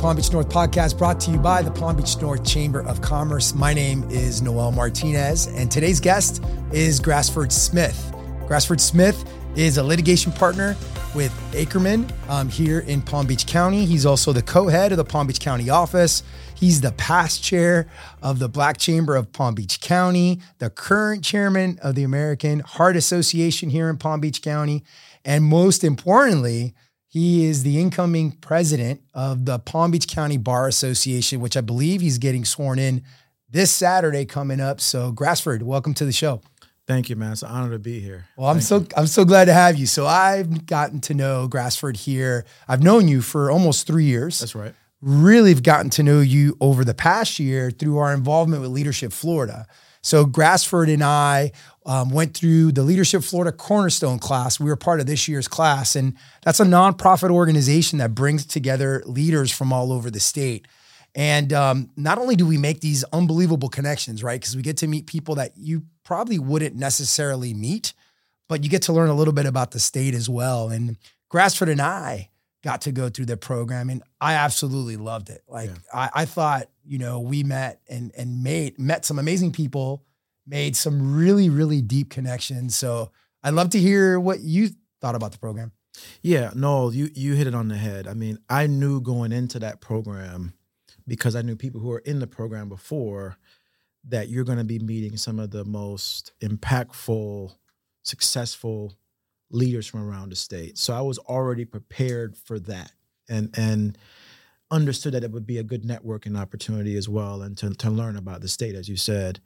Palm Beach North podcast brought to you by the Palm Beach North Chamber of Commerce. My name is Noel Martinez, and today's guest is Grasford Smith. Grasford Smith is a litigation partner with Akerman um, here in Palm Beach County. He's also the co head of the Palm Beach County office. He's the past chair of the Black Chamber of Palm Beach County, the current chairman of the American Heart Association here in Palm Beach County, and most importantly, he is the incoming president of the Palm Beach County Bar Association, which I believe he's getting sworn in this Saturday coming up. So, Grasford, welcome to the show. Thank you, man. It's an honor to be here. Well, I'm Thank so you. I'm so glad to have you. So I've gotten to know Grasford here. I've known you for almost three years. That's right. Really have gotten to know you over the past year through our involvement with Leadership Florida. So Grasford and I um, went through the Leadership Florida Cornerstone class. We were part of this year's class, and that's a nonprofit organization that brings together leaders from all over the state. And um, not only do we make these unbelievable connections, right? Because we get to meet people that you probably wouldn't necessarily meet, but you get to learn a little bit about the state as well. And Grasford and I got to go through the program, and I absolutely loved it. Like Yeah. I, I thought, you know, we met and and made met some amazing people, made some really really deep connections. So I'd love to hear what you thought about the program. Yeah, no, you you hit it on the head. I mean, I knew going into that program because I knew people who were in the program before that you're going to be meeting some of the most impactful, successful leaders from around the state. So I was already prepared for that, and and understood that it would be a good networking opportunity as well, and to to learn about the state, as you said.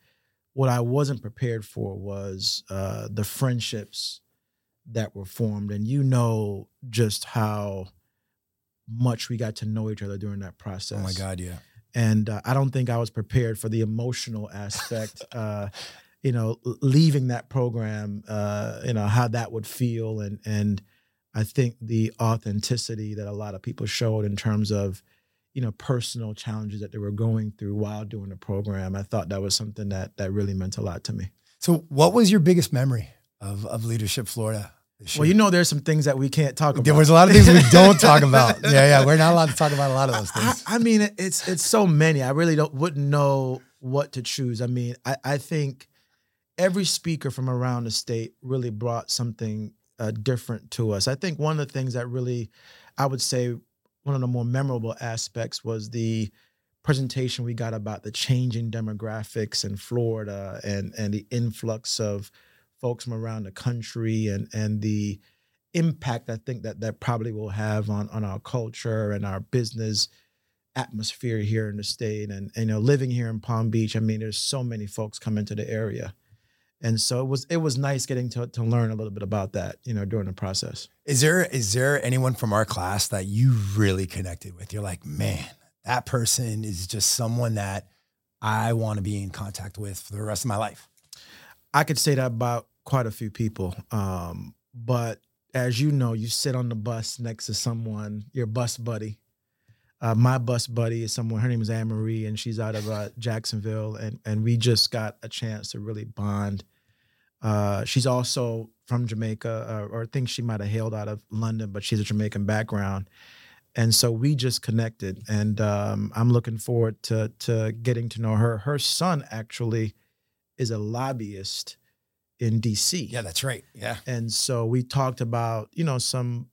What I wasn't prepared for was uh, the friendships that were formed, and you know just how much we got to know each other during that process Oh my God, yeah. and uh, I don't think I was prepared for the emotional aspect. uh, you know, leaving that program, uh, you know how that would feel, and and I think the authenticity that a lot of people showed in terms of, you know, personal challenges that they were going through while doing the program. I thought that was something that that really meant a lot to me. So what was your biggest memory of of Leadership Florida? this Well, you know, there's some things that we can't talk about. there was a lot of things we don't talk about. Yeah, yeah, we're not allowed to talk about a lot of those things. I mean, it's it's so many. I really don't wouldn't know what to choose. I mean, I, I think every speaker from around the state really brought something uh, different to us. I think one of the things that really, I would say, one of the more memorable aspects was the presentation we got about the changing demographics in Florida and and the influx of folks from around the country and and the impact I think that that probably will have on on our culture and our business atmosphere here in the state and, and you know living here in Palm Beach. I mean there's so many folks come into the area and so it was it was nice getting to to learn a little bit about that you know during the process Is there is there anyone from our class that you really connected with? You're like, man, that person is just someone that I want to be in contact with for the rest of my life. I could say that about quite a few people um, but as you know you sit on the bus next to someone your bus buddy uh, my bus buddy is someone her name is Anne Marie and she's out of uh, Jacksonville and and we just got a chance to really bond Uh, she's also from Jamaica, uh, or I think she might have hailed out of London, but she's a Jamaican background. And so we just connected, and um, I'm looking forward to to getting to know her. Her son actually is a lobbyist in D.C. Yeah, that's right. Yeah. And so we talked about, you know, some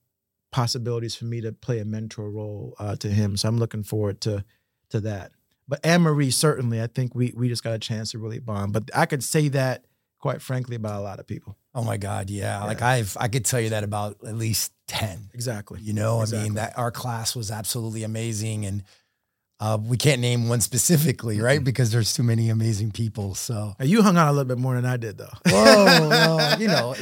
possibilities for me to play a mentor role uh, to him. So I'm looking forward to to that. But Anne Marie, certainly, I think we we just got a chance to really bond. But I could say that, quite frankly, about a lot of people. Oh my God. Yeah. Yeah. Like I've I could tell you that about at least 10. Exactly. You know, I mean that our class was absolutely amazing. And uh, we can't name one specifically, right? Because there's too many amazing people. So Now, you hung out a little bit more than I did, though. Whoa, well, you know,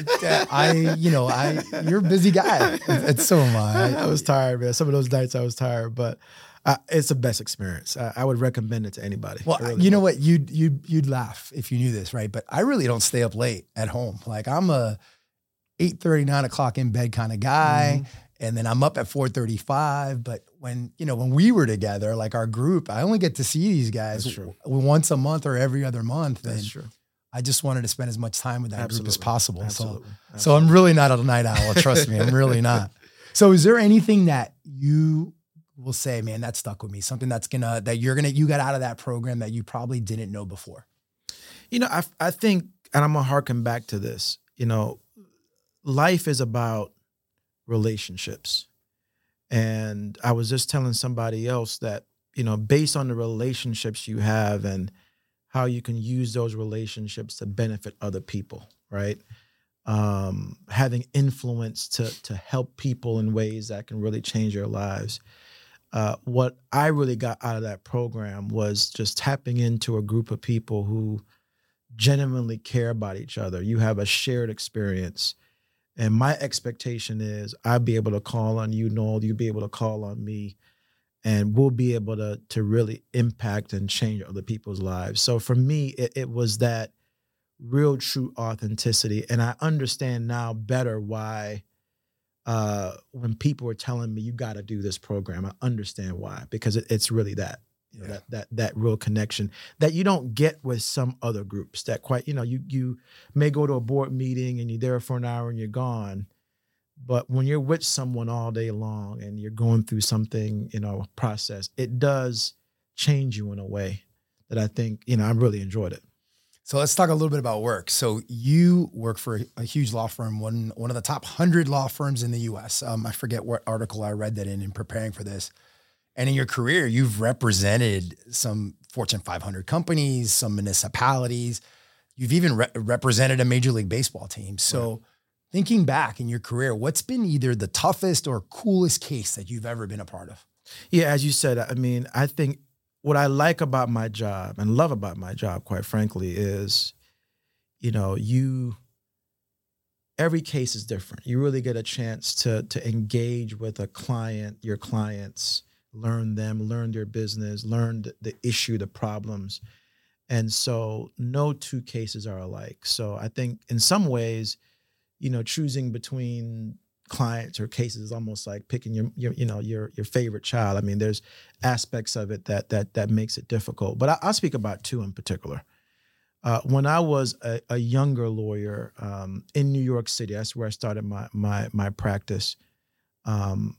I, you know, I, you're a busy guy, and so am I. I was tired, man. Some of those nights I was tired, but uh, it's the best experience. I, I would recommend it to anybody. Well, really you know would. what? You'd you'd you'd laugh if you knew this, right? But I really don't stay up late at home. Like I'm a 8 9 o'clock in bed kind of guy. Mm-hmm. And then I'm up at 4:35. But when you know when we were together, like our group, I only get to see these guys w- once a month or every other month. That's and true. I just wanted to spend as much time with that group as Absolutely. possible. So Absolutely. So I'm really not a night owl. Trust me, I'm really not. So is there anything that you will say, man, that stuck with me? Something that's gonna that you're gonna you got out of that program that you probably didn't know before. You know, I I think, and I'm gonna harken back to this. You know, life is about relationships, and I was just telling somebody else that you know, based on the relationships you have and how you can use those relationships to benefit other people, right? Um, having influence to to help people in ways that can really change their lives. Uh, what I really got out of that program was just tapping into a group of people who genuinely care about each other. You have a shared experience. And my expectation is I'll be able to call on you, Noel, you'll be able to call on me, and we'll be able to to really impact and change other people's lives. So for me, it, it was that real true authenticity. And I understand now better why uh, when people are telling me you got to do this program, I understand why because it, it's really that you know, yeah. that that that real connection that you don't get with some other groups. That quite you know you you may go to a board meeting and you're there for an hour and you're gone, but when you're with someone all day long and you're going through something you know process, it does change you in a way that I think you know I really enjoyed it. So let's talk a little bit about work. So you work for a, huge law firm, one one of the top hundred law firms in the U.S. Um, I forget what article I read that in in preparing for this. And in your career, you've represented some Fortune 500 companies, some municipalities. You've even re- represented a Major League Baseball team. So, right. thinking back in your career, what's been either the toughest or coolest case that you've ever been a part of? Yeah, as you said, I mean, I think what I like about my job and love about my job, quite frankly, is, you know, you every case is different. You really get a chance to to engage with a client, your clients, learn them, learn their business, learn the, issue, the problems. And so no two cases are alike. So I think in some ways, you know, choosing between clients or cases is almost like picking your, your you know your your favorite child. I mean, there's aspects of it that that that makes it difficult. But I, will speak about two in particular. Uh, when I was a, a younger lawyer um, in New York City, that's where I started my my my practice. Um,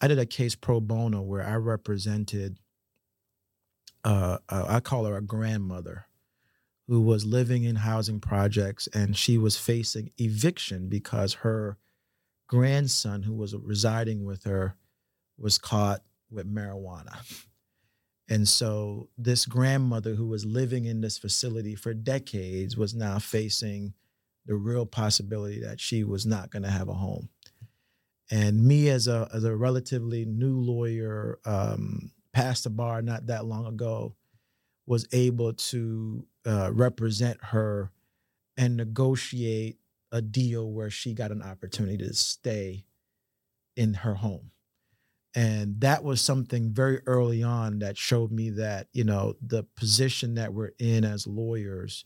I did a case pro bono where I represented. Uh, uh, I call her a grandmother who was living in housing projects and she was facing eviction because her grandson who was residing with her was caught with marijuana. And so this grandmother who was living in this facility for decades was now facing the real possibility that she was not going to have a home. And me as a as a relatively new lawyer, um, passed the bar not that long ago, was able to uh, represent her and negotiate a deal where she got an opportunity to stay in her home. And that was something very early on that showed me that, you know, the position that we're in as lawyers,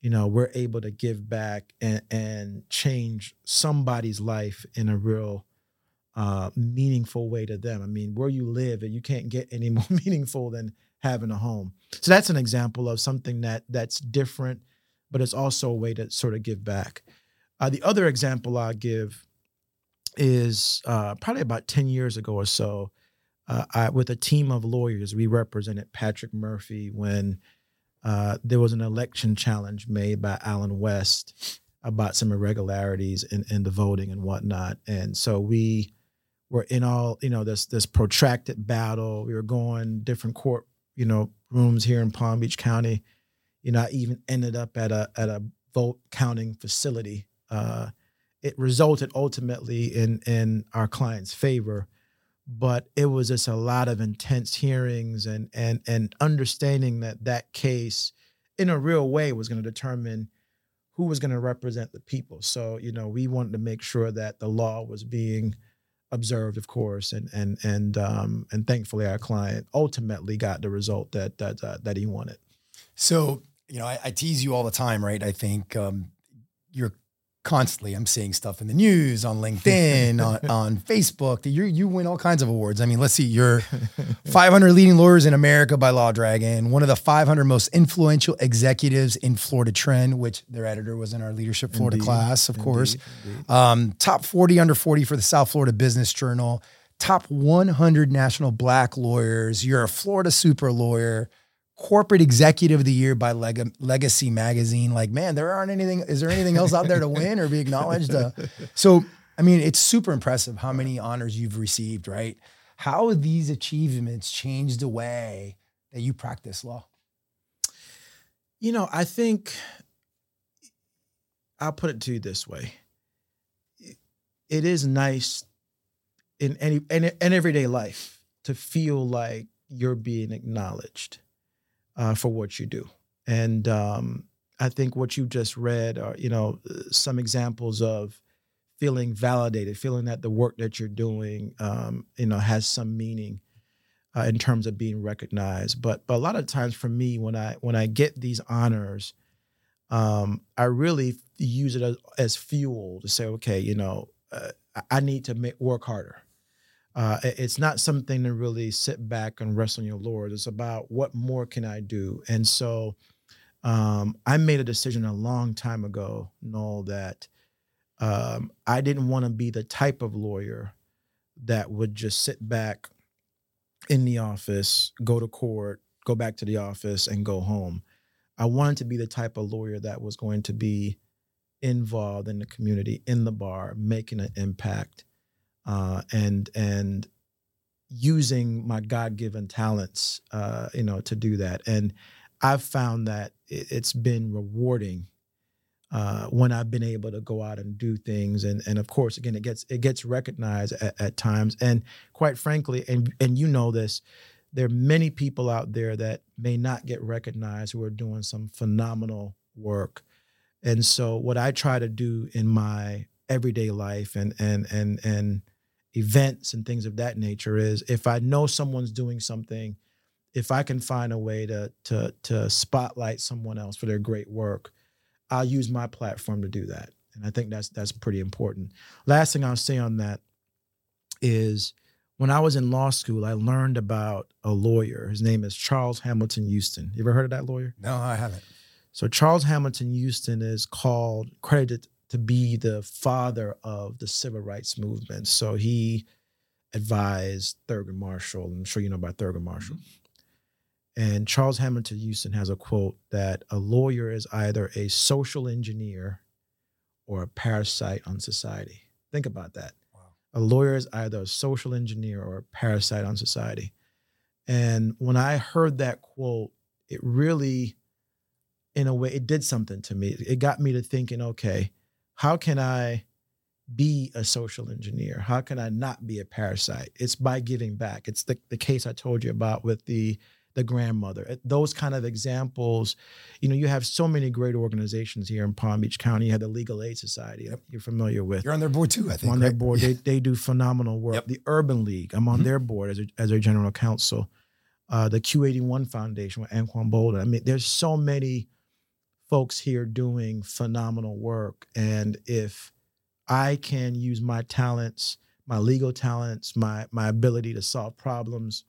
you know, we're able to give back and, and change somebody's life in a real uh, meaningful way to them. I mean, where you live, you can't get any more meaningful than having a home. So that's an example of something that that's different, but it's also a way to sort of give back. Uh, the other example I give is uh, probably about 10 years ago or so. Uh, I, with a team of lawyers, we represented Patrick Murphy when uh, there was an election challenge made by Allen West about some irregularities in, in the voting and whatnot. And so we were in all, you know, this this protracted battle. We were going different court, you know, rooms here in Palm Beach County. You know, I even ended up at a at a vote counting facility uh, it resulted ultimately in in our client's favor but it was just a lot of intense hearings and and and understanding that that case in a real way was going to determine who was going to represent the people. So you know we wanted to make sure that the law was being observed of course and and and um and thankfully our client ultimately got the result that that uh, that he wanted. So you know I, I, tease you all the time right? I think um you're constantly I'm seeing stuff in the news, on LinkedIn, on, on Facebook. You you win all kinds of awards. I mean, let's see, you're 500 leading lawyers in America by Lawdragon, one of the 500 most influential executives in Florida Trend, which their editor was in our leadership Florida indeed, class, of indeed, course. Indeed. Um, top 40 under 40 for the South Florida Business Journal. top 100 national black lawyers. You're a Florida super lawyer, corporate executive of the year by Leg- Legacy magazine. Like, man, there aren't anything. Is there anything else out there to win or be acknowledged? Uh, so, I mean, it's super impressive how many honors you've received, right? How these achievements changed the way that you practice law? You know, I think I'll put it to you this way. It is nice in any in, in everyday life to feel like you're being acknowledged uh, for what you do. And um, I think what you just read are, you know, some examples of feeling validated, feeling that the work that you're doing, um, you know, has some meaning uh, in terms of being recognized. But but a lot of times for me, when I when I get these honors, um, I really use it as, as, fuel to say, okay, you know, uh, I need to make, work harder. Uh, it's not something to really sit back and rest on your laurels. It's about what more can I do? And so um, I made a decision a long time ago, Noel, that um, I didn't want to be the type of lawyer that would just sit back in the office, go to court, go back to the office, and go home. I wanted to be the type of lawyer that was going to be involved in the community, in the bar, making an impact uh, and and using my God given talents, uh, you know, to do that. And I've found that it, has been rewarding uh, when I've been able to go out and do things. And and of course, again, it gets it gets recognized at, at times. And quite frankly, and and you know this, there are many people out there that may not get recognized who are doing some phenomenal work. And so, what I try to do in my everyday life and and and and events and things of that nature is if I know someone's doing something, if I can find a way to to to spotlight someone else for their great work, I'll use my platform to do that. And I think that's that's pretty important. Last thing I'll say on that is when I was in law school, I learned about a lawyer. His name is Charles Hamilton Houston. You ever heard of that lawyer? No, I haven't. So Charles Hamilton Houston is called credited to be the father of the civil rights movement. So he advised Thurgood Marshall. I'm sure you know about Thurgood Marshall. Mm-hmm. And Charles Hamilton Houston has a quote that a lawyer is either a social engineer or a parasite on society. Think about that. Wow. A lawyer is either a social engineer or a parasite on society. And when I heard that quote, it really, in a way, it did something to me. It got me to thinking, okay, how can I be a social engineer? How can I not be a parasite? It's by giving back. It's the, the case I told you about with the the grandmother. Those kind of examples, you know, you have so many great organizations here in Palm Beach County. You have the Legal Aid Society you're familiar with. You're on their board too, I think. I'm on right? their board. They, they do phenomenal work. Yep. The Urban League, I'm on mm-hmm. their board as a, as a general counsel. Uh, the Q81 Foundation with Anquan Boldin. I mean, there's so many folks here doing phenomenal work. And if I can use my talents, my legal talents, my my ability to solve problems,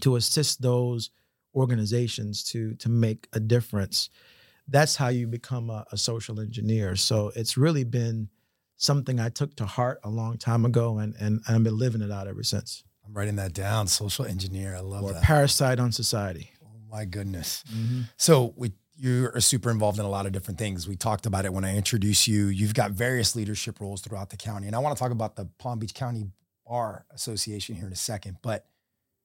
to assist those organizations to to make a difference, that's how you become a, a social engineer. So it's really been something I took to heart a long time ago, and and, I've been living it out ever since. I'm writing that down. Social engineer. I love or that. Parasite on society. Oh my goodness. Mm-hmm. So we you are super involved in a lot of different things. We talked about it when I introduced you. You've got various leadership roles throughout the county. And I want to talk about the Palm Beach County Bar Association here in a second. But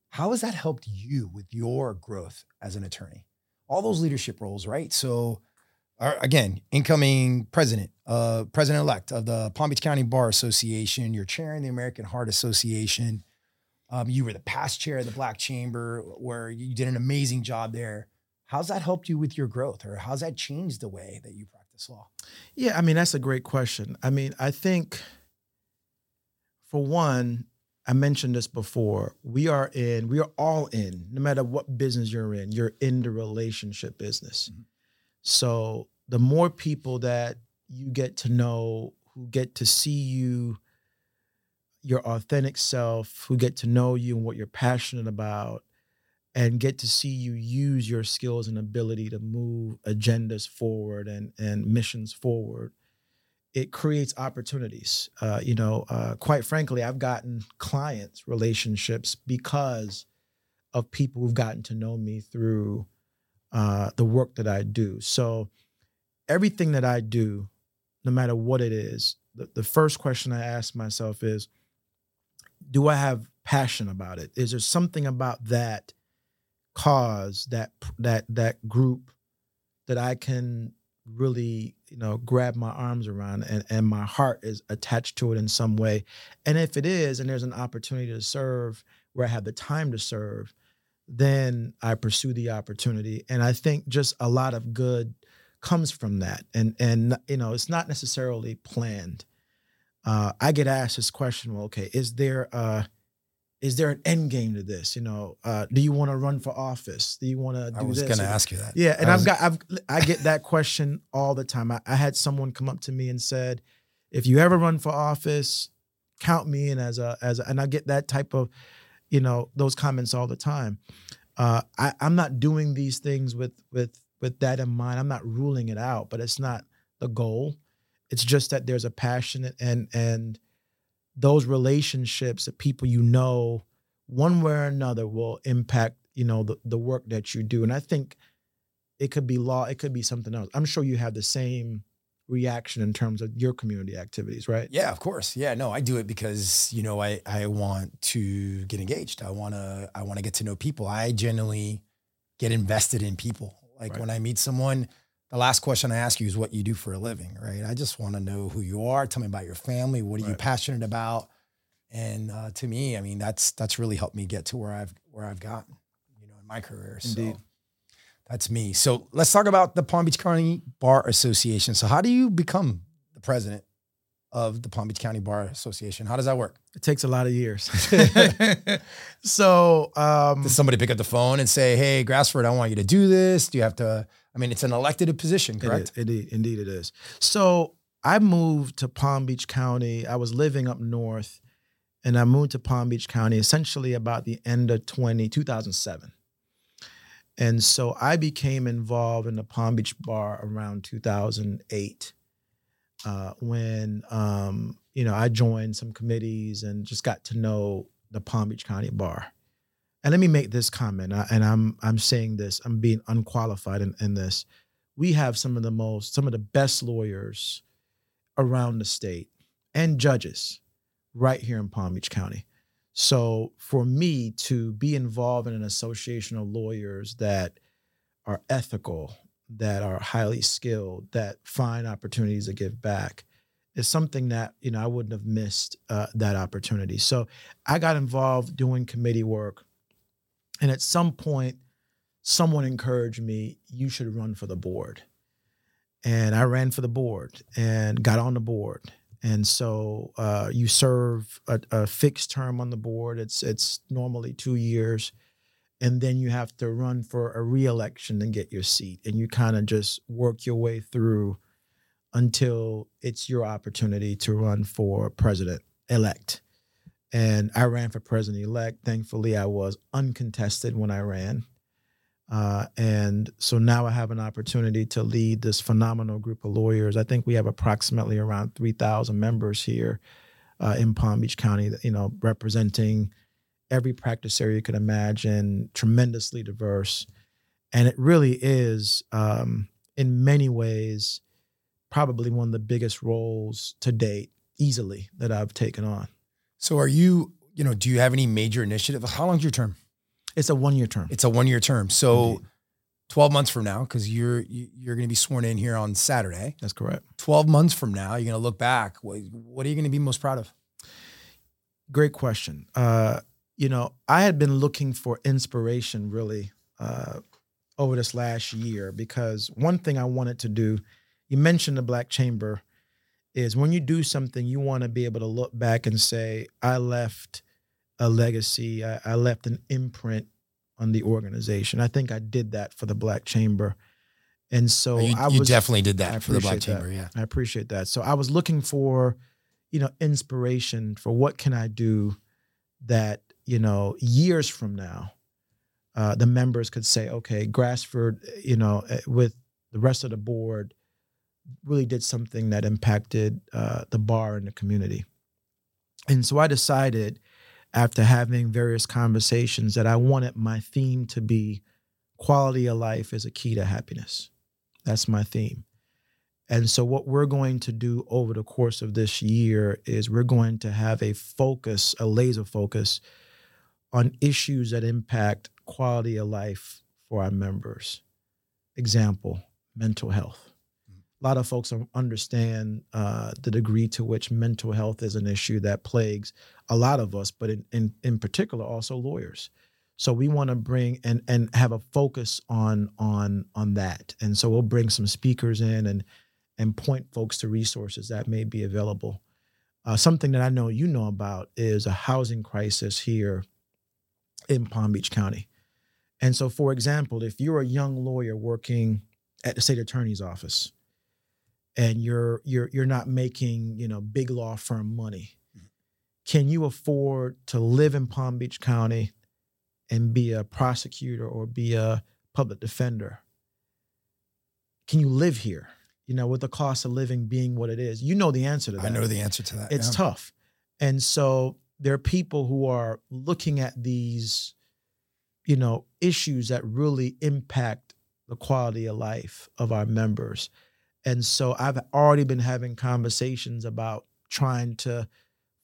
how has that helped you with your growth as an attorney? All those leadership roles, right? So, uh, again, incoming president, uh, president elect of the Palm Beach County Bar Association, you're chairing the American Heart Association. Um, you were the past chair of the Black Chamber, where you did an amazing job there how's that helped you with your growth or how's that changed the way that you practice law? Yeah i mean that's a great question. I mean i think for one i mentioned this before we are in we are all in no matter what business you're in you're in the relationship business. Mm-hmm. so the more people that you get to know who get to see you your authentic self who get to know you and what you're passionate about and get to see you use your skills and ability to move agendas forward and, and missions forward it creates opportunities. Uh, you know, uh, quite frankly, I've gotten clients relationships because of people who've gotten to know me through uh, the work that I do. So everything that I do, no matter what it is, the, the first question I ask myself is, do I have passion about it? Is there something about that cause, that that that group that I can really, you know, grab my arms around and, and my heart is attached to it in some way. And if it is, and there's an opportunity to serve where I have the time to serve, then I pursue the opportunity. And I think just a lot of good comes from that. And and you know, it's not necessarily planned. Uh, I get asked this question, well, okay, is there uh is there an end game to this? You know, uh, do you want to run for office? Do you want to do I was going to ask you that. Yeah, and I I've got I've I get that question all the time. I, I had someone come up to me and said, "If you ever run for office, count me in as a as a, and I get that type of, you know, those comments all the time. Uh, I, I'm not doing these things with with with that in mind. I'm not ruling it out, but it's not the goal. It's just that there's a passion and and those relationships that people you know one way or another will impact you know the, the work that you do and i think it could be law it could be something else i'm sure you have the same reaction in terms of your community activities right Yeah, of course. Yeah, no, I do it because you know I I want to get engaged. I want to I want to get to know people. I genuinely get invested in people. Like Right. when I meet someone, the last question I ask you is what you do for a living, right? I just want to know who you are. Tell me about your family. What are you passionate about? And uh, to me, I mean, that's that's really helped me get to where I've where I've gotten, you know, in my career. Indeed. So that's me. So let's talk about the Palm Beach County Bar Association. So how do you become the president of the Palm Beach County Bar Association? How does that work? it takes a lot of years so um Does somebody pick up the phone and say, "Hey, Grasford, I want you to do this"? Do you have to? I mean, it's an elected position, correct? is, indeed, indeed it is. So I moved to Palm Beach County. I was living up north, and I moved to Palm Beach County essentially about the end of 20, 2007. And so I became involved in the Palm Beach Bar around 2008 uh, when, um, you know, I joined some committees and just got to know the Palm Beach County Bar. And let me make this comment, uh, and I'm I'm saying this, I'm being unqualified in, in this. We have some of the most, some of the best lawyers around the state and judges right here in Palm Beach County. So for me to be involved in an association of lawyers that are ethical, that are highly skilled, that find opportunities to give back, is something that you know I wouldn't have missed uh, that opportunity. So I got involved doing committee work, and at some point, someone encouraged me, "You should run for the board." And I ran for the board and got on the board. And so uh, you serve a, a fixed term on the board. It's it's normally two years, and then you have to run for a reelection and get your seat. And you kind of just work your way through until it's your opportunity to run for president elect. And I ran for president elect. Thankfully, I was uncontested when I ran. Uh, and so now I have an opportunity to lead this phenomenal group of lawyers. I think we have approximately around 3,000 members here uh, in Palm Beach County, you know, representing every practice area you could imagine, tremendously diverse. And it really is, um, in many ways, probably one of the biggest roles to date, easily, that I've taken on. So, are you? You know, do you have any major initiative? How long's your term? It's a one year term. It's a one year term. So, Indeed. twelve months from now, because you're you- you're going to be sworn in here on Saturday. That's correct. Twelve months from now, you're going to look back. What, what are you going to be most proud of? Great question. Uh, you know, I had been looking for inspiration really uh, over this last year because one thing I wanted to do, you mentioned the Black Chamber, is when you do something, you want to be able to look back and say, I left a legacy, I, I left an imprint on the organization. I think I did that for the Black Chamber. And so you, I you definitely did that for the Black that. Chamber. Yeah. I appreciate that. So I was looking for, you know, inspiration for what can I do that, you know, years from now, uh, the members could say, okay, Grasford, you know, eh, with the rest of the board, really did something that impacted uh, the bar in the community. And so I decided, after having various conversations, that I wanted my theme to be quality of life is a key to happiness. That's my theme. And so, what we're going to do over the course of this year is we're going to have a focus, a laser focus on issues that impact quality of life for our members. Example, mental health. A lot of folks understand uh, the degree to which mental health is an issue that plagues a lot of us, but in, in, in particular also lawyers. So we want to bring and and have a focus on on on that. And so we'll bring some speakers in and and point folks to resources that may be available. Uh, something that I know you know about is a housing crisis here in Palm Beach County. And so, for example, if you're a young lawyer working at the state attorney's office and you're you're you're not making you know big law firm money, mm-hmm. can you afford to live in Palm Beach County and be a prosecutor or be a public defender? Can you live here? You know, with the cost of living being what it is, you know the answer to that. I know the answer to that. It's yeah. tough, and so there are people who are looking at these, you know, issues that really impact the quality of life of our members. And so I've already been having conversations about trying to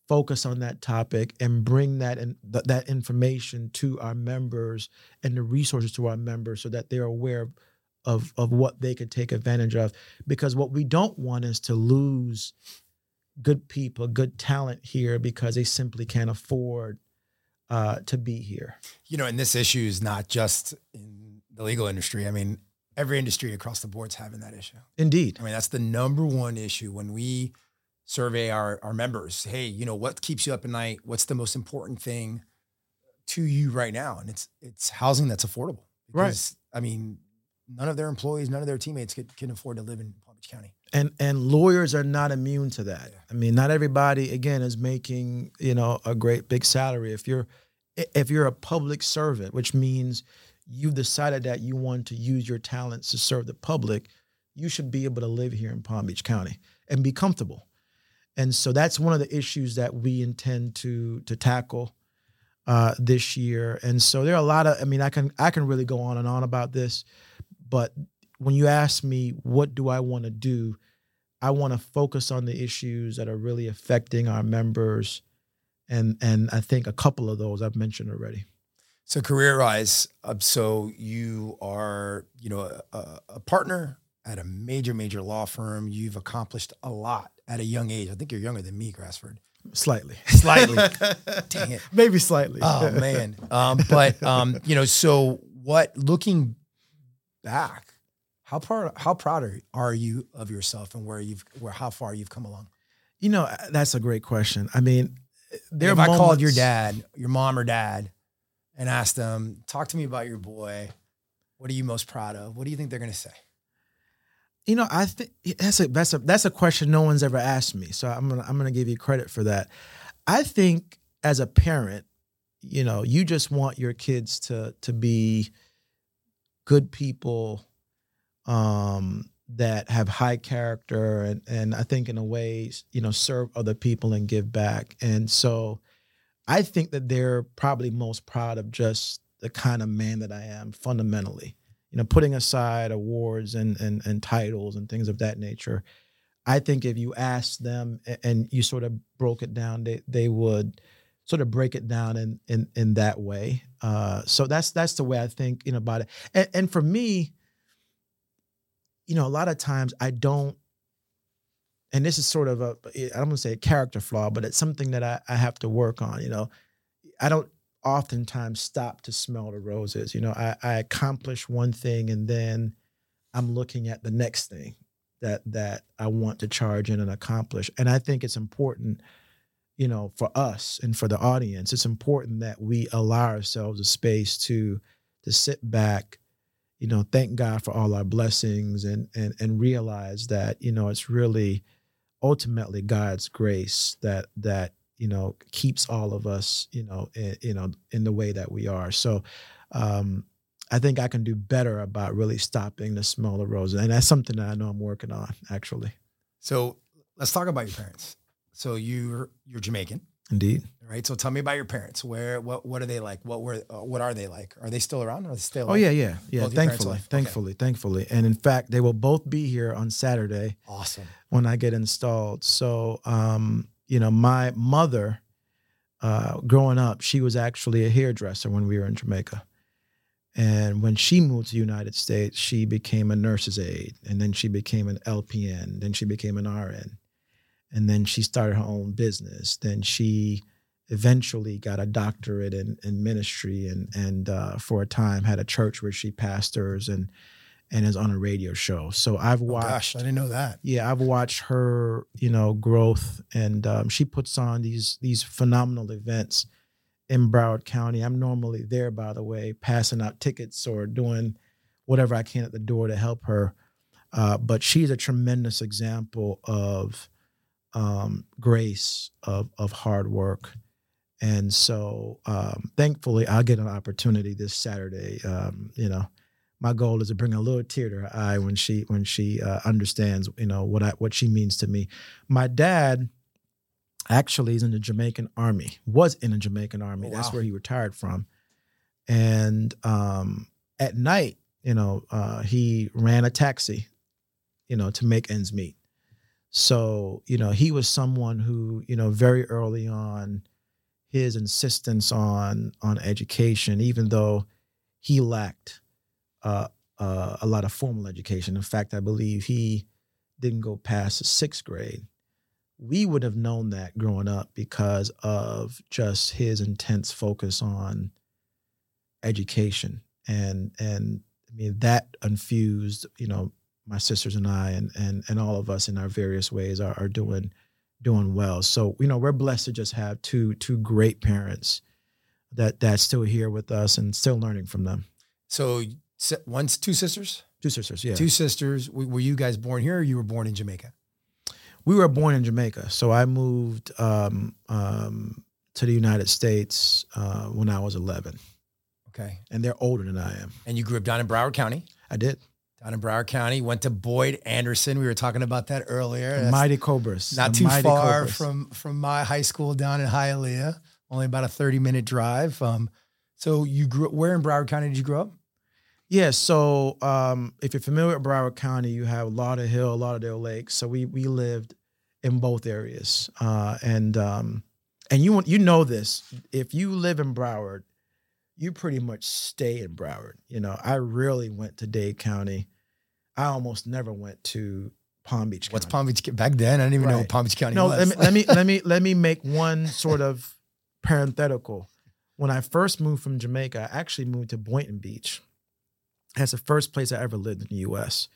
focus on that topic and bring that and th- that information to our members and the resources to our members so that they're aware of, of of what they could take advantage of because what we don't want is to lose good people good talent here because they simply can't afford uh, to be here You know, and this issue is not just in the legal industry. I mean, every industry across the board's having that issue. indeed I mean, that's the number one issue when we survey our, our members. Hey, you know, what keeps you up at night? What's the most important thing to you right now? And it's it's housing that's affordable. Right. Because, I mean, none of their employees, none of their teammates can, can afford to live in Palm Beach County. and and lawyers are not immune to that. Yeah. I mean, not everybody again is making you know a great big salary. If you're if you're a public servant, which means you've decided that you want to use your talents to serve the public, you should be able to live here in Palm Beach County and be comfortable. And so that's one of the issues that we intend to to tackle uh, this year. And so there are a lot of. I mean, I can I can really go on and on about this, but when you ask me what do I want to do, I want to focus on the issues that are really affecting our members, and and I think a couple of those I've mentioned already. So career wise, uh, so you are, you know, a, a- partner at a major, major law firm. You've accomplished a lot at a young age. I think you're younger than me, Grasford. Slightly, Slightly. Dang it. maybe slightly. Oh man. Um, but um, you know, so what looking back, how proud how proud are, are you of yourself and where you've where how far you've come along? you know, that's a great question. I mean, there. if are I called your dad, your mom or dad, and ask them, talk to me about your boy. What are you most proud of? What do you think they're gonna say? You know, I think that's a that's a that's a question no one's ever asked me. So I'm gonna I'm gonna give you credit for that. I think as a parent, you know, you just want your kids to to be good people um that have high character and and I think in a way, you know, serve other people and give back. And so I think that they're probably most proud of just the kind of man that I am fundamentally you know, putting aside awards and and and titles and things of that nature, I think if you asked them and you sort of broke it down, they they would sort of break it down in in in that way. Uh, so that's that's the way I think you know about it. And, and for me, you know, a lot of times I don't. And this is sort of a, I don't want to say a character flaw, but it's something that I, I have to work on. You know, I don't oftentimes stop to smell the roses. You know, I, I accomplish one thing and then I'm looking at the next thing that that I want to charge in and accomplish. And I think it's important, you know, for us and for the audience, it's important that we allow ourselves a space to to sit back, you know, thank God for all our blessings and and and realize that, you know, it's really ultimately God's grace that that you know keeps all of us you know in, you know in the way that we are so um I think I can do better about really stopping the smell of roses, and that's something that I know I'm working on actually. So let's talk about your parents. So you're you're Jamaican, Indeed. right? So tell me about your parents. Where what what are they like? What were uh, what are they like? Are they still around? Are they still? Oh yeah, yeah, yeah. Parents Thankfully. Okay. thankfully, thankfully, and in fact, they will both be here on Saturday Awesome. when I get installed. So, um, you know, my mother, uh, growing up, she was actually a hairdresser when we were in Jamaica. And when she moved to the United States, she became a nurse's aide, and then she became an LPN, then she became an RN, and then she started her own business. Then she eventually got a doctorate in, in ministry, and and uh, for a time had a church where she pastors and and is on a radio show. So I've Oh, watched gosh, I didn't know that. yeah i've watched her you know growth and um, she puts on these these phenomenal events in broward county i'm normally there by the way passing out tickets or doing whatever i can at the door to help her uh, but she's a tremendous example of um, grace of, of hard work and so um, thankfully i'll get an opportunity this saturday um, you know my goal is to bring a little tear to her eye when she when she uh, understands you know what I what she means to me. My dad actually is in the Jamaican army. Was in the Jamaican army. Oh, That's where he retired from. And um, at night, you know, uh, he ran a taxi, you know, to make ends meet. So you know, he was someone who you know very early on, his insistence on on education, even though he lacked uh, uh, a lot of formal education. In fact, I believe he didn't go past sixth grade. We would have known that growing up because of just his intense focus on education, and and I mean that infused, you know, my sisters and I, and and and all of us in our various ways are, are doing doing well. So you know, we're blessed to just have two two great parents that that's still here with us and still learning from them. So one's two sisters. Two sisters, yeah. Two sisters. Were you guys born here, or you were born in Jamaica? we were born in Jamaica, so I moved um, um, to the United States uh, when I was 11, Okay. and they're older than I am. And you grew up down in Broward County. I did Down in Broward County, went to Boyd Anderson. We were talking about that earlier. The Mighty Cobras, not the too far Cobras. from from my high school down in Hialeah. Only about a thirty minute drive. Um, so you grew. Where in Broward County did you grow up? Yeah, so um, if you're familiar with Broward County, you have Lauderhill, Lauderdale Lake. So we we lived in both areas, uh, and um, and you you know this. If you live in Broward, you pretty much stay in Broward. You know, I rarely went to Dade County. I almost never went to Palm Beach. What's Palm Beach? Back then, I didn't even know what Palm Beach County No, was. let me let me let me let me make one sort of parenthetical. When I first moved from Jamaica, I actually moved to Boynton Beach. That's the first place I ever lived in the U.S.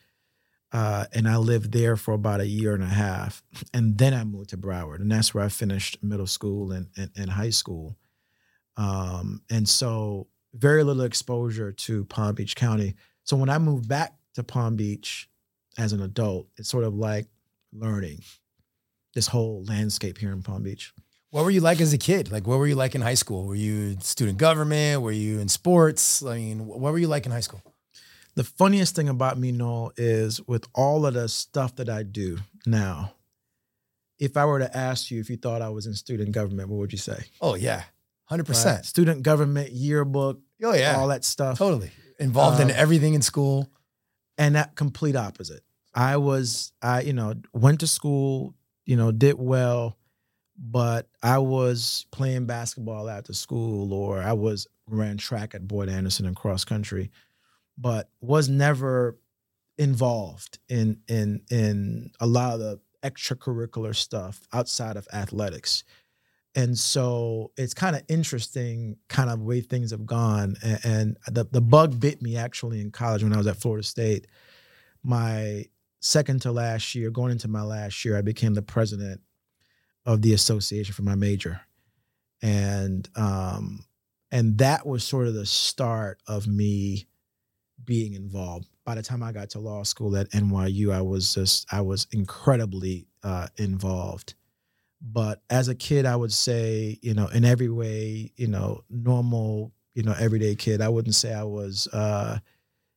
Uh, and I lived there for about a year and a half, and then I moved to Broward, and that's where I finished middle school and and, and high school. Um, and so very little exposure to Palm Beach County. So when I moved back to Palm Beach as an adult, it's sort of like learning this whole landscape here in Palm Beach. What were you like as a kid? Like, what were you like in high school? Were you student government? Were you in sports? I mean, what were you like in high school? The funniest thing about me, Noel, is with all of the stuff that I do now, if I were to ask you if you thought I was in student government, what would you say? Oh yeah, hundred Right? percent. Student government, yearbook, Oh yeah, all that stuff. totally involved in Um, everything in school. and that complete opposite. I was, I, you know, went to school, you know, did well, but I was playing basketball after school or I was ran track at Boyd Anderson and cross country, but was never involved in in in a lot of the extracurricular stuff outside of athletics. And so it's kind of interesting, kind of way things have gone. And, and the, the bug bit me actually in college when I was at Florida State. My second to last year, going into my last year, I became the president of the association for my major. And um, and that was sort of the start of me being involved. By the time I got to law school at NYU, I was just I was incredibly uh, involved. But as a kid, I would say, you know, in every way, you know, normal you know, everyday kid. I wouldn't say I was, uh,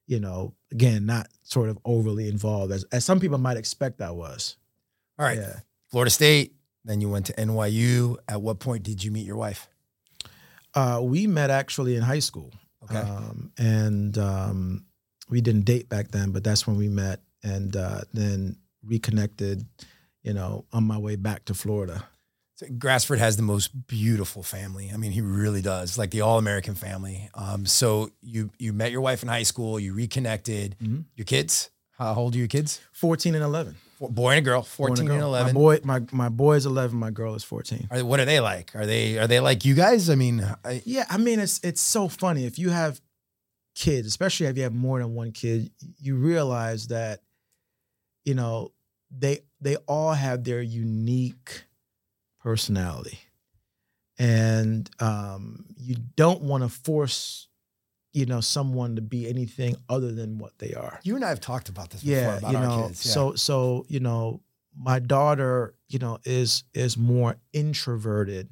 you know, again, not sort of overly involved as as some people might expect I was. All right, Yeah. Florida State. Then you went to NYU. At what point did you meet your wife? Uh, we met actually in high school. Okay. Um, and um, we didn't date back then, but that's when we met and uh, then reconnected, you know, on my way back to Florida. So Grasford has the most beautiful family. I mean, he really does, like the all-American family. Um, so you you met your wife in high school. You reconnected. Mhm. Your kids. How old are your kids? 14 and 11. Four- Boy and a girl. Fourteen and girl. eleven. My boy, my, my boy is 11. My girl is 14. Are, what are they like? Are they are they like you guys? I mean, I, Yeah, I mean it's it's so funny if you have kids, especially if you have more than one kid, you realize that you know they they all have their unique personality, and um, you don't want to force you know someone to be anything other than what they are. you and I have talked about this before Yeah, about you our know, kids. Yeah. so so you know, my daughter, you know, is is more introverted.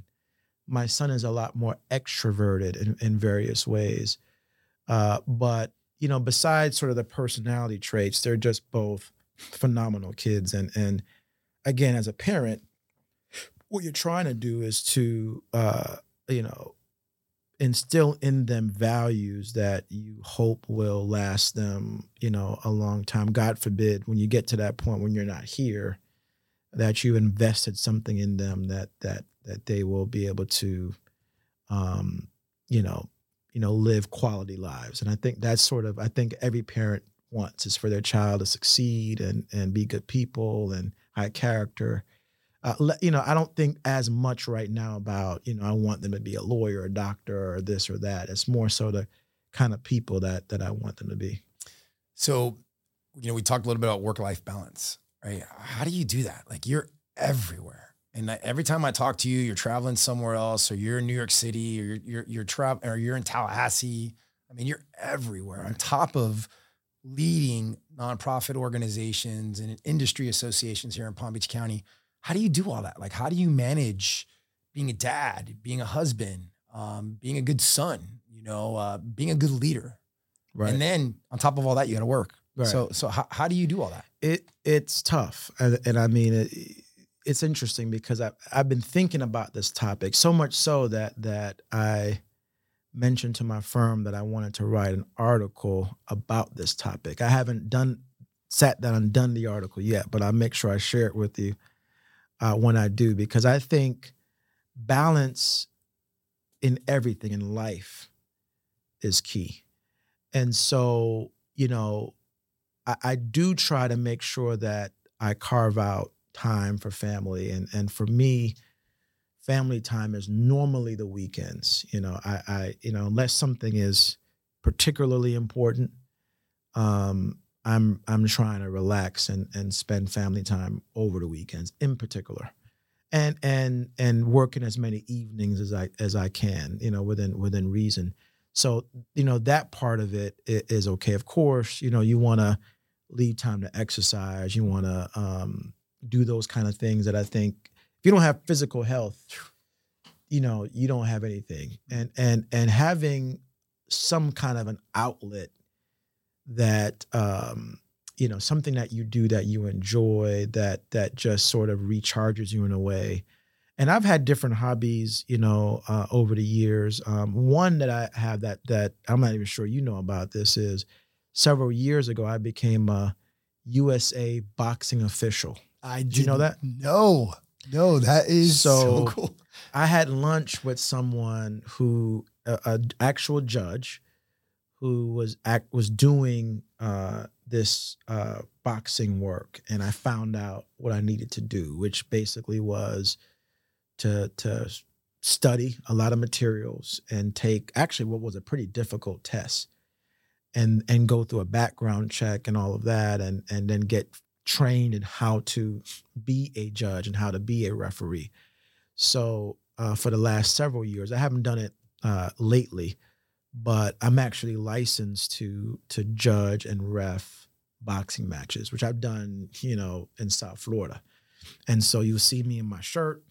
My son is a lot more extroverted in, in various ways. Uh, but you know, besides sort of the personality traits, they're just both phenomenal kids. And and again, as a parent, what you're trying to do is to uh, you know instill in them values that you hope will last them, you know, a long time. God forbid when you get to that point when you're not here, that you invested something in them that that that they will be able to um, you know, you know, live quality lives. And I think that's sort of I think every parent wants is for their child to succeed and and be good people and high character. Uh, you know, I don't think as much right now about, you know, I want them to be a lawyer, a doctor, or this or that. It's more so the kind of people that that I want them to be. So, you know, we talked a little bit about work life balance, right? How do you do that? Like you're everywhere. And every time I talk to you, you're traveling somewhere else, or you're in New York City, or you're you're, you're traveling, or you're in Tallahassee. I mean, you're everywhere. On top of leading nonprofit organizations and industry associations here in Palm Beach County, how do you do all that? Like, how do you manage being a dad, being a husband, um, being a good son? You know, uh, being a good leader, Right. and then on top of all that, you got to work. Right. So, so how, how do you do all that? it it's tough and, and i mean it, it's interesting because I, i've been thinking about this topic so much so that that i mentioned to my firm that i wanted to write an article about this topic. I haven't done sat down and done the article yet but i'll make sure i share it with you uh, when i do because i think balance in everything in life is key. And so you know I, I do try to make sure that I carve out time for family, and and for me, family time is normally the weekends. You know, I, I you know unless something is particularly important, um, I'm I'm trying to relax and and spend family time over the weekends in particular. And and and working as many evenings as I as I can, you know, within within reason. So, you know, that part of it is okay. Of course, you know, you want to leave time to exercise. You want to um, do those kind of things that I think you don't have physical health, you know, you don't have anything. And and and having some kind of an outlet that um, you know, something that you do that you enjoy, that that just sort of recharges you in a way. And I've had different hobbies, you know, uh, over the years. Um, one that I have that that I'm not even sure you know about this is several years ago I became a USA boxing official. I Did you know that? No, no, that is so, So- cool. I had lunch with someone who, a, a actual judge, who was act was doing uh, this uh, boxing work, and I found out what I needed to do, which basically was to to study a lot of materials and take actually what was a pretty difficult test, and and go through a background check and all of that, and and then get trained in how to be a judge and how to be a referee. So uh, for the last several years, I haven't done it uh, lately, but I'm actually licensed to to judge and ref boxing matches, which I've done, you know, in South Florida. And so you'll see me in my shirt.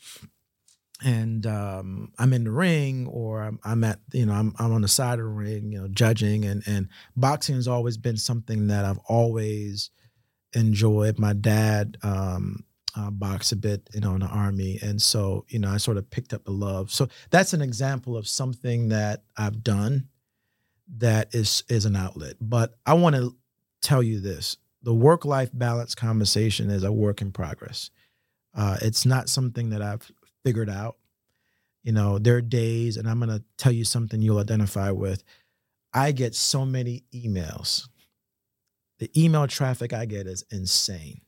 and um, I'm in the ring or I'm, I'm, at you know I'm, I'm on the side of the ring you know judging and and boxing has always been something that I've always enjoyed. My dad um, uh, boxed a bit you know in the army and so you know I sort of picked up the love. So that's an example of something that I've done that is is an outlet. But I want to tell you this: the work life balance conversation is a work in progress. Uh, it's not something that I've figured out. You know, there are days, and I'm going to tell you something you'll identify with. I get so many emails. The email traffic I get is insane.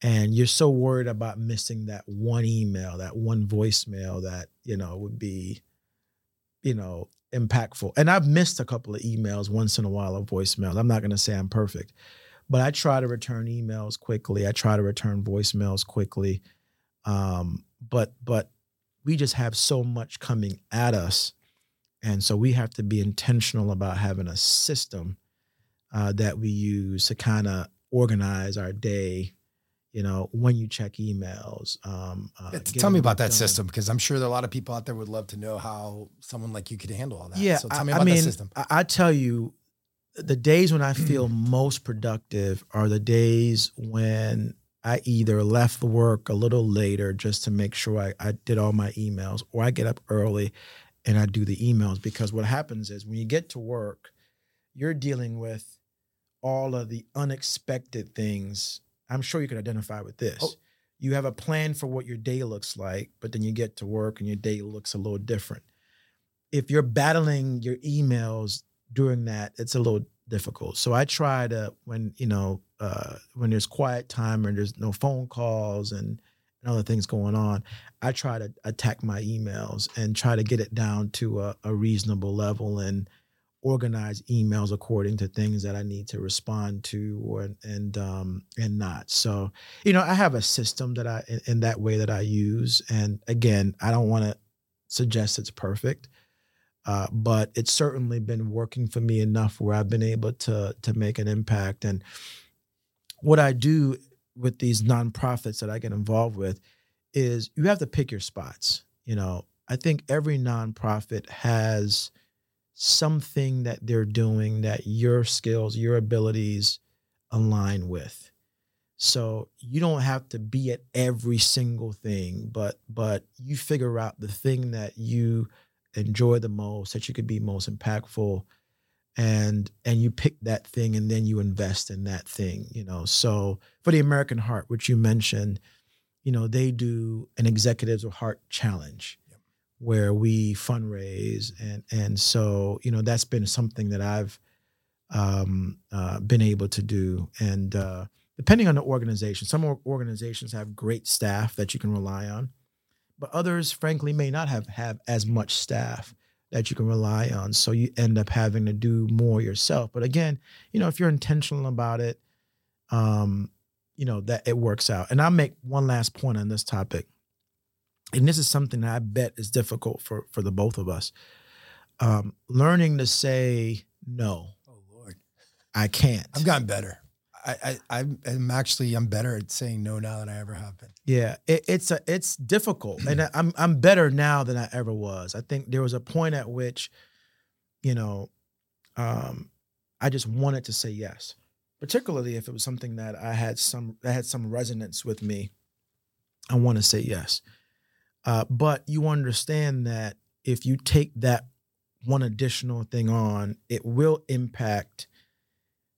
And you're so worried about missing that one email, that one voicemail that, you know, would be, you know, impactful. And I've missed a couple of emails once in a while of voicemails. I'm not going to say I'm perfect, but I try to return emails quickly. I try to return voicemails quickly. Um, but but we just have so much coming at us, and so we have to be intentional about having a system uh, that we use to kind of organize our day. You know, when you check emails. Um, uh, tell me about that done. system because I'm sure there are a lot of people out there would love to know how someone like you could handle all that. Yeah, so tell me I, about I mean, that system. I, I tell you, the days when I feel most productive are the days when I either left work a little later just to make sure I, I did all my emails, or I get up early and I do the emails. Because what happens is when you get to work, you're dealing with all of the unexpected things. I'm sure you can identify with this. Oh. You have a plan for what your day looks like, but then you get to work and your day looks a little different. If you're battling your emails during that, it's a little difficult. So I try to when you know uh, when there's quiet time and there's no phone calls and, and other things going on, I try to attack my emails and try to get it down to a, a reasonable level and organize emails according to things that I need to respond to or and um and not. So, you know, I have a system that I in, in that way that I use and again, I don't want to suggest it's perfect. Uh, but it's certainly been working for me enough where I've been able to to make an impact. And what I do with these nonprofits that I get involved with is you have to pick your spots. You know, I think every nonprofit has something that they're doing that your skills, your abilities align with. So you don't have to be at every single thing, but but you figure out the thing that you enjoy the most, that you could be most impactful, and and you pick that thing and then you invest in that thing. You know, so for the American Heart, which you mentioned, you know, they do an Executives of Heart Challenge. Where we fundraise and and so you know that's been something that I've um, uh, been able to do. And uh, depending on the organization some organizations have great staff that you can rely on but others frankly may not have have as much staff that you can rely on. So you end up having to do more yourself. But again you know if you're intentional about it um you know that it works out. And i'll make one last point on this topic and this is something that i bet is difficult for for the both of us. Um learning to say no. Oh lord. I can't. I've gotten better. I, I I'm actually I'm better at saying no now than I ever have been. Yeah, it, it's a it's difficult, and I'm I'm better now than I ever was. I think there was a point at which, you know, um, I just wanted to say yes, particularly if it was something that I had some that had some resonance with me. I want to say yes, uh, but you understand that if you take that one additional thing on, it will impact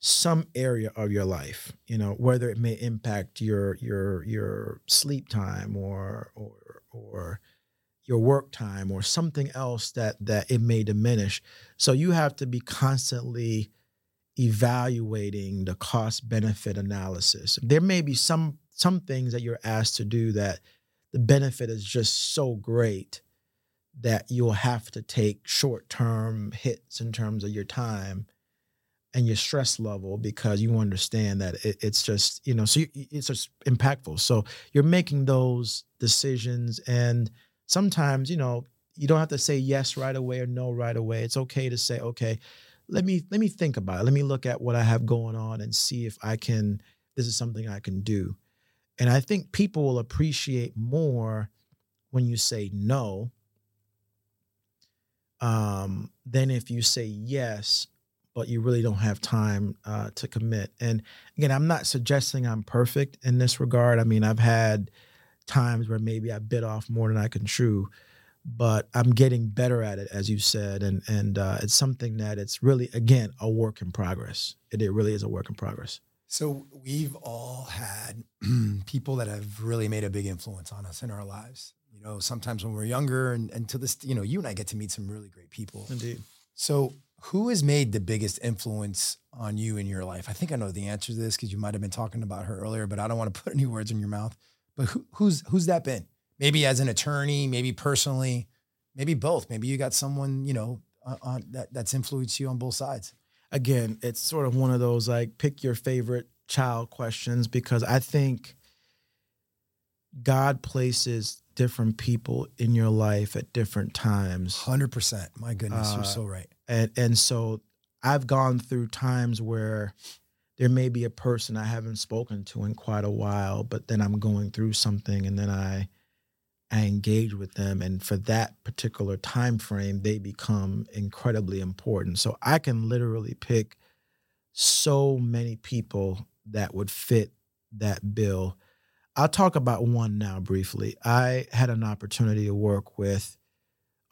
some area of your life you know whether it may impact your your your sleep time or or or your work time or something else that that it may diminish. So you have to be constantly evaluating the cost benefit analysis. There may be some some things that you're asked to do that the benefit is just so great that you'll have to take short term hits in terms of your time and your stress level because you understand that it, it's just you know so you, it's just impactful. So you're making those decisions and sometimes you know you don't have to say yes right away or no right away. It's okay to say okay let me let me think about it. Let me look at what i have going on and see if i can this is something i can do and i think people will appreciate more when you say no um, than if you say yes, but you really don't have time uh, to commit. And again, I'm not suggesting I'm perfect in this regard. I mean, I've had times where maybe I bit off more than I can chew, but I'm getting better at it, as you said, and and uh, it's something that it's really again a work in progress. It, it really is a work in progress. So we've all had people that have really made a big influence on us in our lives. You know, sometimes when we're younger, and, and to this, you know, you and I get to meet some really great people. Indeed. So who has made the biggest influence on you in your life? I think I know the answer to this because you might have been talking about her earlier, but I don't want to put any words in your mouth. But who, who's who's that been? Maybe as an attorney, maybe personally, maybe both. Maybe you got someone you know on, that that's influenced you on both sides. Again, it's sort of one of those like pick your favorite child questions because I think God places different people in your life at different times. Hundred percent. My goodness, uh, you're so right. And and so I've gone through times where there may be a person I haven't spoken to in quite a while, but then I'm going through something and then I I engage with them and for that particular time frame they become incredibly important. So I can literally pick so many people that would fit that bill I'll talk about one now briefly. I had an opportunity to work with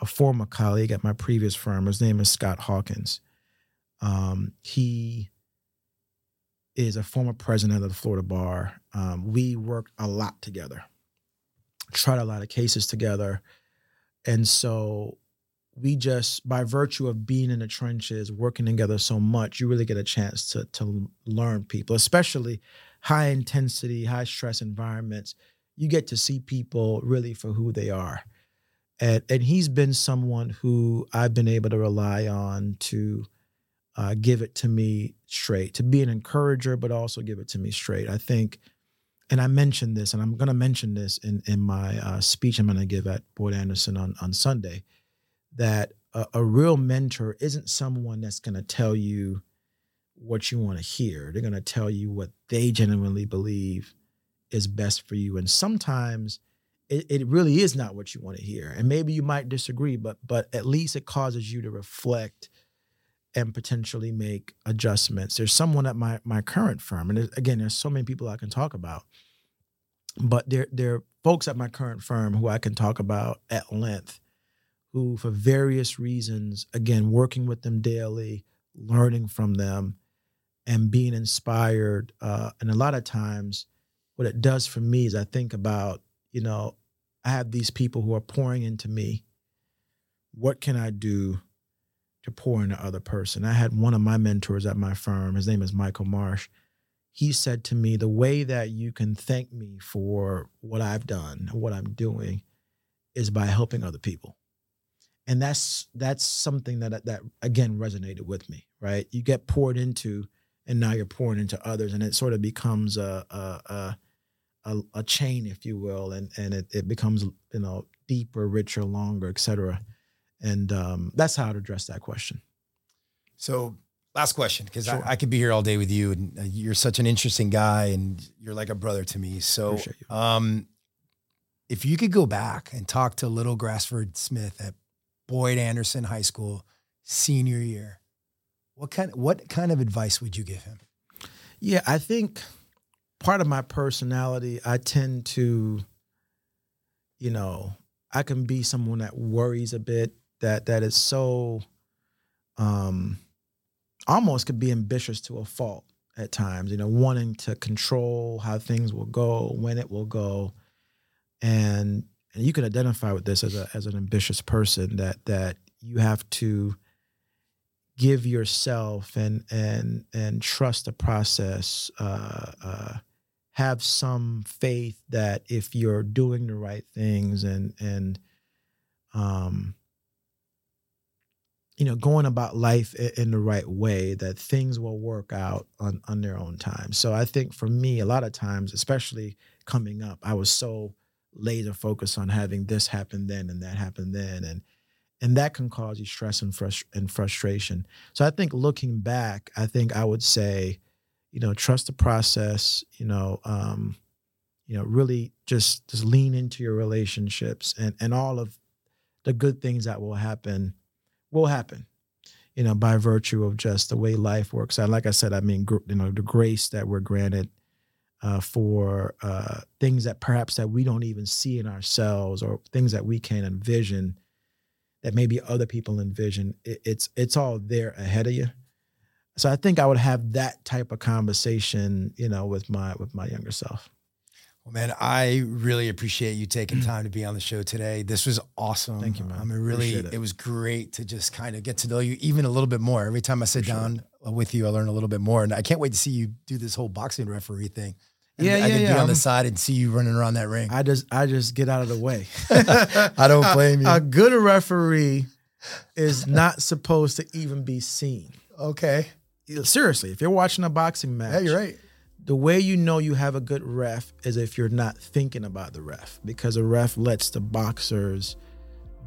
a former colleague at my previous firm. His name is Scott Hawkins. Um, he is a former president of the Florida Bar. Um, we worked a lot together, tried a lot of cases together. And so we just, by virtue of being in the trenches, working together so much, you really get a chance to, to learn people, especially high intensity, high stress environments, you get to see people really for who they are. And, and he's been someone who I've been able to rely on to uh, give it to me straight, to be an encourager, but also give it to me straight. I think, and I mentioned this, and I'm going to mention this in, in my uh, speech I'm going to give at Boyd Anderson on, on Sunday, that a, a real mentor isn't someone that's going to tell you what you want to hear. They're going to tell you what they genuinely believe is best for you. And sometimes it, it really is not what you want to hear. And maybe you might disagree, but but at least it causes you to reflect and potentially make adjustments. There's someone at my my current firm, and again, there's so many people I can talk about, but there there are folks at my current firm who I can talk about at length, who for various reasons, again, working with them daily, learning from them, and being inspired. Uh, and a lot of times, what it does for me is I think about, you know, I have these people who are pouring into me. What can I do to pour into other person? I had one of my mentors at my firm. His name is Michael Marsh. He said to me, the way that you can thank me for what I've done, what I'm doing, is by helping other people. And that's that's something that that again resonated with me, right? You get poured into and now you're pouring into others and it sort of becomes a a, a, a chain if you will and and it, it becomes you know deeper richer longer etc and um, that's how i'd address that question so last question because sure. I, I, could be here all day with you and uh, you're such an interesting guy and you're like a brother to me so um, if you could go back and talk to little grasford smith at boyd anderson high school senior year what kind what kind of advice would you give him? Yeah, I think part of my personality, I tend to, you know, I can be someone that worries a bit, that that is so um almost could be ambitious to a fault at times, you know, wanting to control how things will go, when it will go. And and you can identify with this as a as an ambitious person that that you have to give yourself and and and trust the process. Uh, uh, have some faith that if you're doing the right things and and um, you know going about life in the right way that things will work out on on their own time so i think for me a lot of times especially coming up i was so laser focused on having this happen then and that happen then and and that can cause you stress and, frust- and frustration. So I think looking back, I think I would say, you know, trust the process. You know, um, you know, really just just lean into your relationships and and all of the good things that will happen will happen you know, by virtue of just the way life works. And like I said, I mean, you know, the grace that we're granted uh, for uh, things that perhaps that we don't even see in ourselves or things that we can't envision that maybe other people envision. It, it's it's all there ahead of you. So I think I would have that type of conversation, you know, with my with my younger self. Well, man, I really appreciate you taking time to be on the show today. This was awesome. Thank you, man. I mean, really, it. it. was great to just kind of get to know you even a little bit more. Every time I sit down uh, with you, I learn a little bit more, and I can't wait to see you do this whole boxing referee thing. And yeah, I yeah, can yeah. be on the side and see you running around that ring. I just, I just get out of the way. I don't blame you. A good referee is not supposed to even be seen. Okay. Seriously, if you're watching a boxing match, yeah, you're right the way you know you have a good ref is if you're not thinking about the ref because a ref lets the boxers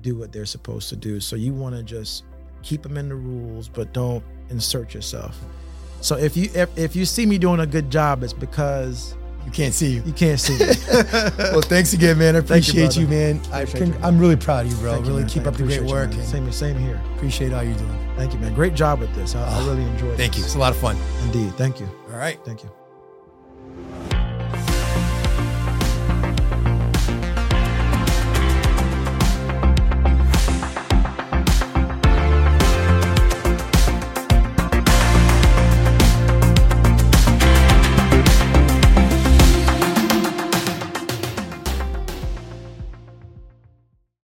do what they're supposed to do. So you want to just keep them in the rules, but don't insert yourself. So if you if, if you see me doing a good job, it's because you can't see you. You can't see me. well, thanks again, man. I appreciate you, you, man. I am really proud of you, bro. Thank really you, keep up the great work. Same, same here. Appreciate all you're doing. Thank you, man. Great job with this. I, I ah, really enjoyed it. Thank you. It's a lot of fun. Indeed. Thank you. All right. Thank you.